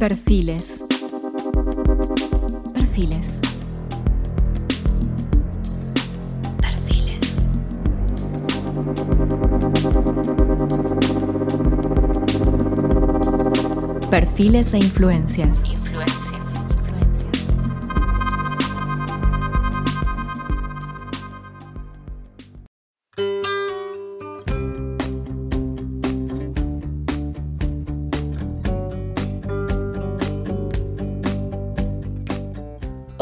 Perfiles. Perfiles. Perfiles. E influencias.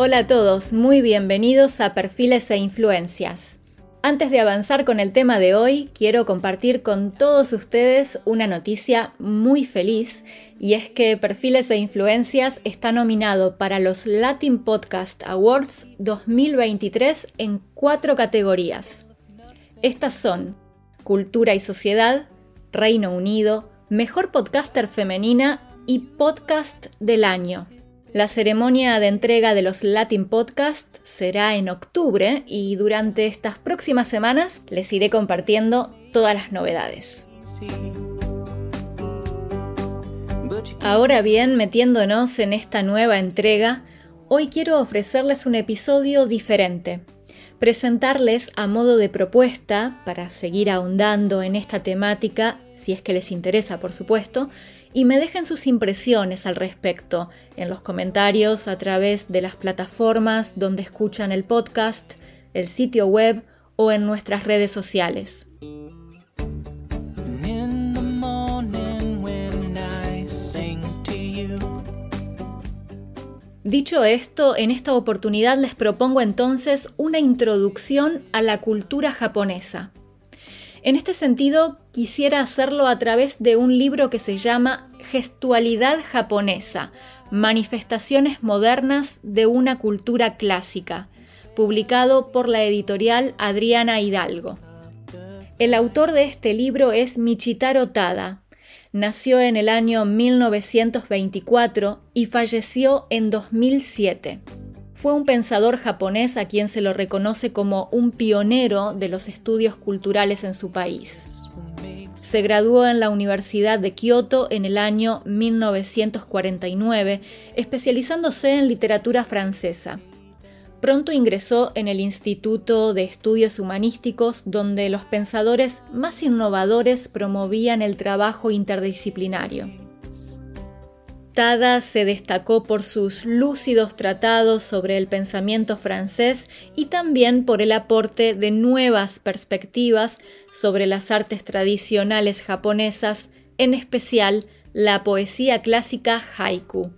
Hola a todos, muy bienvenidos a Perfiles e Influencias. Antes de avanzar con el tema de hoy, quiero compartir con todos ustedes una noticia muy feliz y es que Perfiles e Influencias está nominado para los Latin Podcast Awards 2023 en cuatro categorías. Estas son Cultura y Sociedad, Reino Unido, Mejor Podcaster Femenina y Podcast del Año. La ceremonia de entrega de los Latin Podcast será en octubre y durante estas próximas semanas les iré compartiendo todas las novedades. Ahora bien, metiéndonos en esta nueva entrega, hoy quiero ofrecerles un episodio diferente. Presentarles a modo de propuesta, para seguir ahondando en esta temática, si es que les interesa, por supuesto, y me dejen sus impresiones al respecto en los comentarios a través de las plataformas donde escuchan el podcast, el sitio web o en nuestras redes sociales. Dicho esto, en esta oportunidad les propongo entonces una introducción a la cultura japonesa. En este sentido, quisiera hacerlo a través de un libro que se llama Gestualidad japonesa, Manifestaciones modernas de una cultura clásica, publicado por la editorial Adriana Hidalgo. El autor de este libro es Michitaro Tada. Nació en el año 1924 y falleció en 2007. Fue un pensador japonés a quien se lo reconoce como un pionero de los estudios culturales en su país. Se graduó en la Universidad de Kioto en el año 1949, especializándose en literatura francesa. Pronto ingresó en el Instituto de Estudios Humanísticos, donde los pensadores más innovadores promovían el trabajo interdisciplinario. Tada se destacó por sus lúcidos tratados sobre el pensamiento francés y también por el aporte de nuevas perspectivas sobre las artes tradicionales japonesas, en especial la poesía clásica haiku.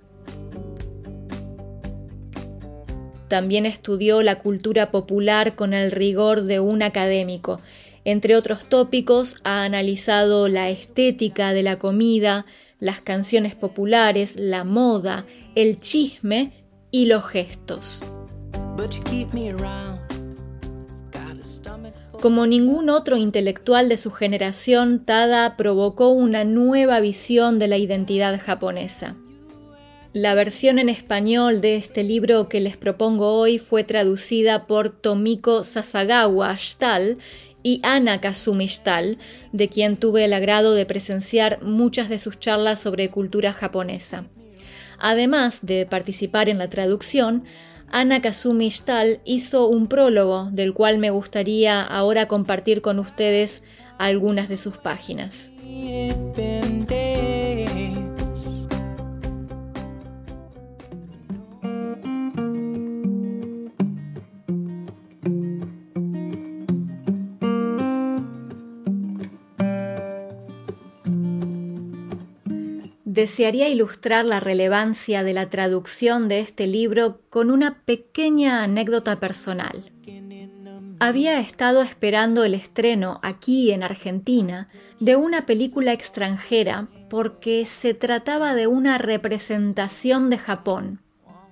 También estudió la cultura popular con el rigor de un académico. Entre otros tópicos, ha analizado la estética de la comida, las canciones populares, la moda, el chisme y los gestos. Como ningún otro intelectual de su generación, Tada provocó una nueva visión de la identidad japonesa. La versión en español de este libro que les propongo hoy fue traducida por Tomiko Sasagawa Ashtal y Ana Kazumi de quien tuve el agrado de presenciar muchas de sus charlas sobre cultura japonesa. Además de participar en la traducción, Ana Kazumi hizo un prólogo del cual me gustaría ahora compartir con ustedes algunas de sus páginas. Desearía ilustrar la relevancia de la traducción de este libro con una pequeña anécdota personal. Había estado esperando el estreno aquí en Argentina de una película extranjera porque se trataba de una representación de Japón,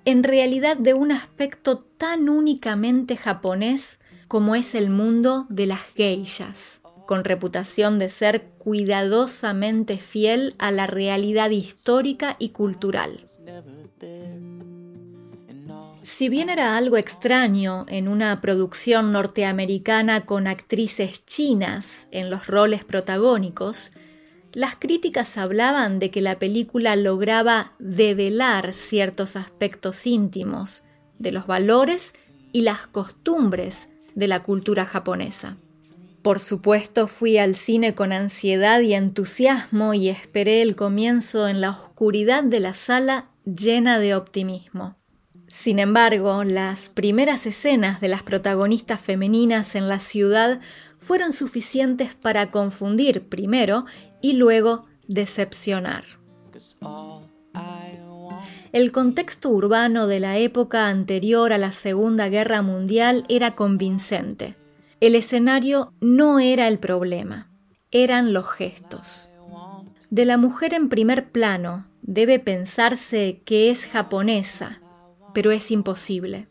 en realidad de un aspecto tan únicamente japonés como es el mundo de las geishas con reputación de ser cuidadosamente fiel a la realidad histórica y cultural. Si bien era algo extraño en una producción norteamericana con actrices chinas en los roles protagónicos, las críticas hablaban de que la película lograba develar ciertos aspectos íntimos de los valores y las costumbres de la cultura japonesa. Por supuesto fui al cine con ansiedad y entusiasmo y esperé el comienzo en la oscuridad de la sala llena de optimismo. Sin embargo, las primeras escenas de las protagonistas femeninas en la ciudad fueron suficientes para confundir primero y luego decepcionar. El contexto urbano de la época anterior a la Segunda Guerra Mundial era convincente. El escenario no era el problema, eran los gestos. De la mujer en primer plano debe pensarse que es japonesa, pero es imposible.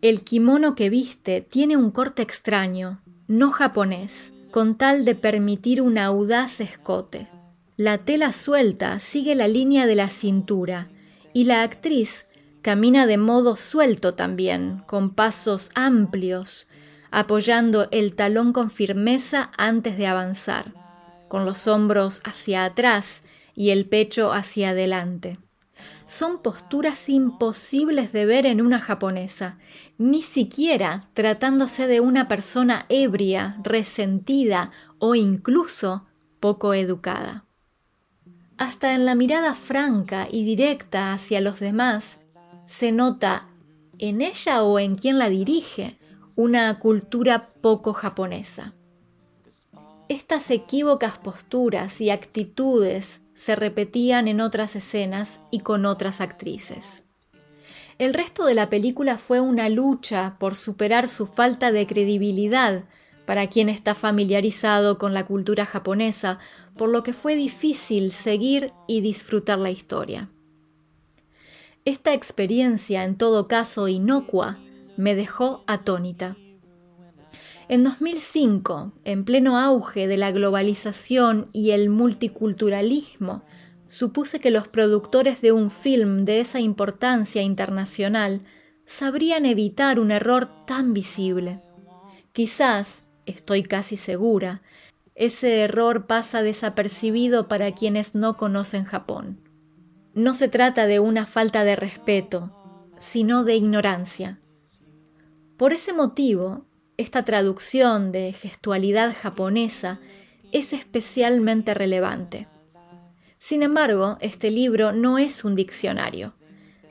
El kimono que viste tiene un corte extraño, no japonés, con tal de permitir un audaz escote. La tela suelta sigue la línea de la cintura y la actriz camina de modo suelto también, con pasos amplios, apoyando el talón con firmeza antes de avanzar, con los hombros hacia atrás y el pecho hacia adelante. Son posturas imposibles de ver en una japonesa, ni siquiera tratándose de una persona ebria, resentida o incluso poco educada. Hasta en la mirada franca y directa hacia los demás se nota en ella o en quien la dirige una cultura poco japonesa. Estas equívocas posturas y actitudes se repetían en otras escenas y con otras actrices. El resto de la película fue una lucha por superar su falta de credibilidad para quien está familiarizado con la cultura japonesa, por lo que fue difícil seguir y disfrutar la historia. Esta experiencia, en todo caso inocua, me dejó atónita. En 2005, en pleno auge de la globalización y el multiculturalismo, supuse que los productores de un film de esa importancia internacional sabrían evitar un error tan visible. Quizás, estoy casi segura, ese error pasa desapercibido para quienes no conocen Japón. No se trata de una falta de respeto, sino de ignorancia. Por ese motivo, esta traducción de gestualidad japonesa es especialmente relevante. Sin embargo, este libro no es un diccionario.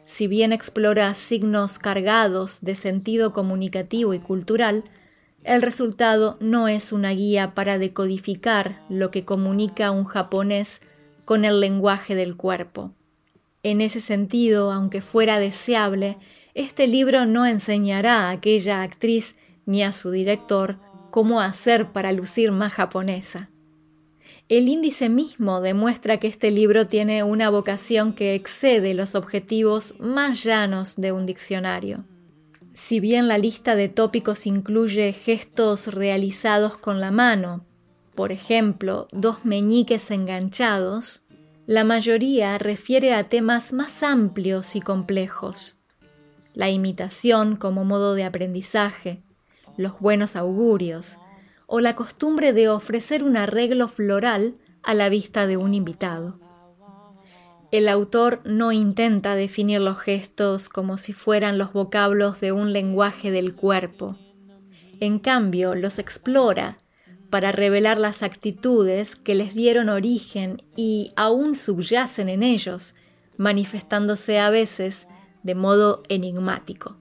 Si bien explora signos cargados de sentido comunicativo y cultural, el resultado no es una guía para decodificar lo que comunica un japonés con el lenguaje del cuerpo. En ese sentido, aunque fuera deseable, este libro no enseñará a aquella actriz ni a su director cómo hacer para lucir más japonesa. El índice mismo demuestra que este libro tiene una vocación que excede los objetivos más llanos de un diccionario. Si bien la lista de tópicos incluye gestos realizados con la mano, por ejemplo, dos meñiques enganchados, la mayoría refiere a temas más amplios y complejos. La imitación como modo de aprendizaje, los buenos augurios, o la costumbre de ofrecer un arreglo floral a la vista de un invitado. El autor no intenta definir los gestos como si fueran los vocablos de un lenguaje del cuerpo. En cambio, los explora para revelar las actitudes que les dieron origen y aún subyacen en ellos, manifestándose a veces de modo enigmático.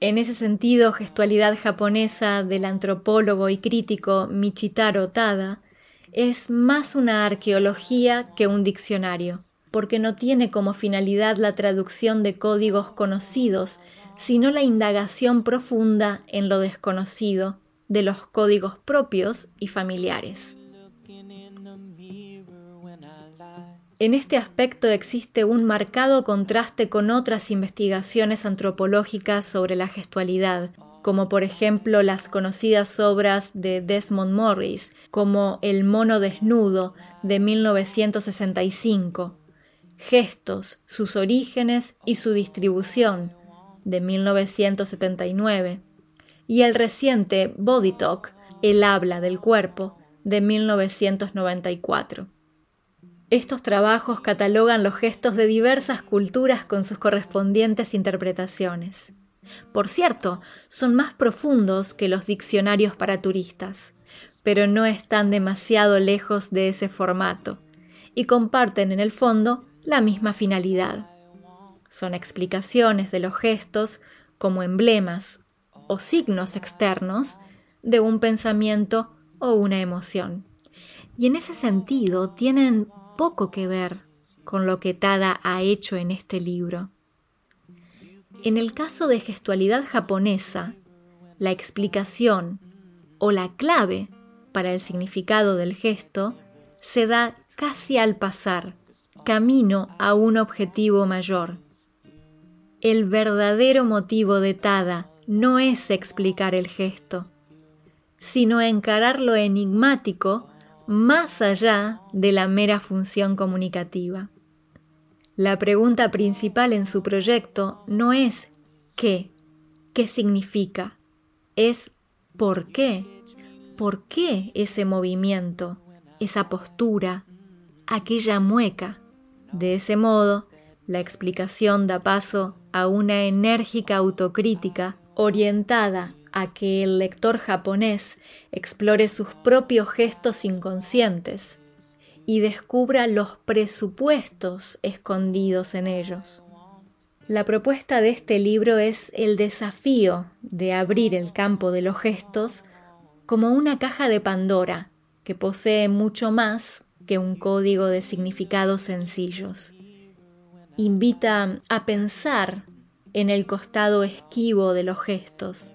En ese sentido, gestualidad japonesa del antropólogo y crítico Michitaro Tada es más una arqueología que un diccionario, porque no tiene como finalidad la traducción de códigos conocidos, sino la indagación profunda en lo desconocido de los códigos propios y familiares. En este aspecto existe un marcado contraste con otras investigaciones antropológicas sobre la gestualidad, como por ejemplo las conocidas obras de Desmond Morris, como El mono desnudo de 1965, Gestos, sus orígenes y su distribución de 1979, y el reciente Body Talk, El habla del cuerpo, de 1994. Estos trabajos catalogan los gestos de diversas culturas con sus correspondientes interpretaciones. Por cierto, son más profundos que los diccionarios para turistas, pero no están demasiado lejos de ese formato y comparten en el fondo la misma finalidad. Son explicaciones de los gestos como emblemas o signos externos de un pensamiento o una emoción. Y en ese sentido tienen poco que ver con lo que Tada ha hecho en este libro. En el caso de gestualidad japonesa, la explicación o la clave para el significado del gesto se da casi al pasar, camino a un objetivo mayor. El verdadero motivo de Tada no es explicar el gesto, sino encarar lo enigmático más allá de la mera función comunicativa. La pregunta principal en su proyecto no es qué, qué significa, es por qué, por qué ese movimiento, esa postura, aquella mueca. De ese modo, la explicación da paso a una enérgica autocrítica orientada a que el lector japonés explore sus propios gestos inconscientes y descubra los presupuestos escondidos en ellos. La propuesta de este libro es el desafío de abrir el campo de los gestos como una caja de Pandora que posee mucho más que un código de significados sencillos. Invita a pensar en el costado esquivo de los gestos,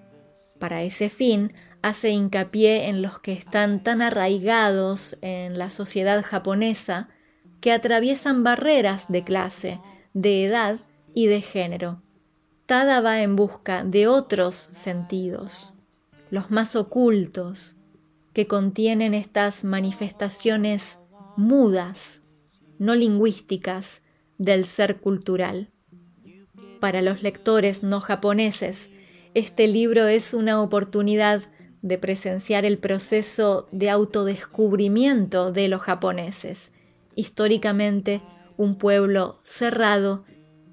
para ese fin, hace hincapié en los que están tan arraigados en la sociedad japonesa que atraviesan barreras de clase, de edad y de género. Tada va en busca de otros sentidos, los más ocultos, que contienen estas manifestaciones mudas, no lingüísticas, del ser cultural. Para los lectores no japoneses, este libro es una oportunidad de presenciar el proceso de autodescubrimiento de los japoneses, históricamente un pueblo cerrado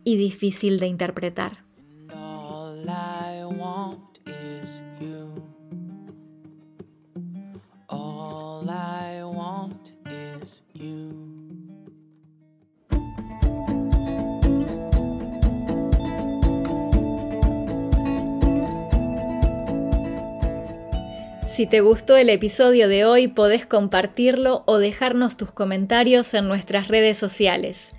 y difícil de interpretar. Si te gustó el episodio de hoy, podés compartirlo o dejarnos tus comentarios en nuestras redes sociales.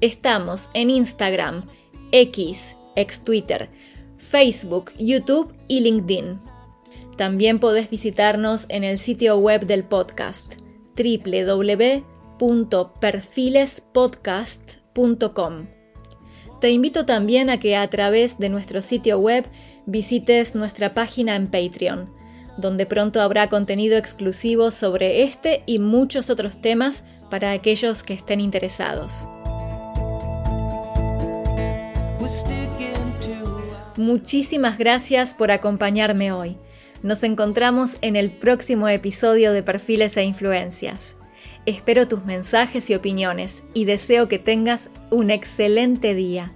Estamos en Instagram, X, ex Twitter, Facebook, YouTube y LinkedIn. También podés visitarnos en el sitio web del podcast www.perfilespodcast.com. Te invito también a que a través de nuestro sitio web visites nuestra página en Patreon donde pronto habrá contenido exclusivo sobre este y muchos otros temas para aquellos que estén interesados. Muchísimas gracias por acompañarme hoy. Nos encontramos en el próximo episodio de Perfiles e Influencias. Espero tus mensajes y opiniones y deseo que tengas un excelente día.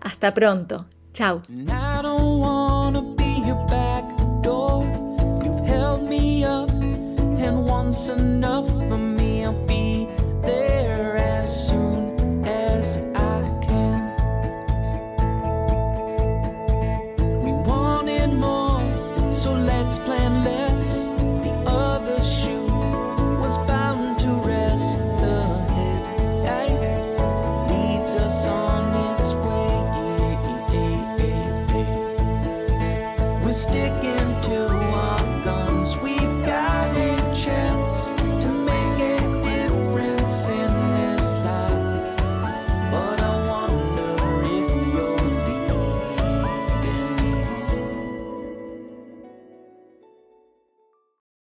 Hasta pronto. Chao.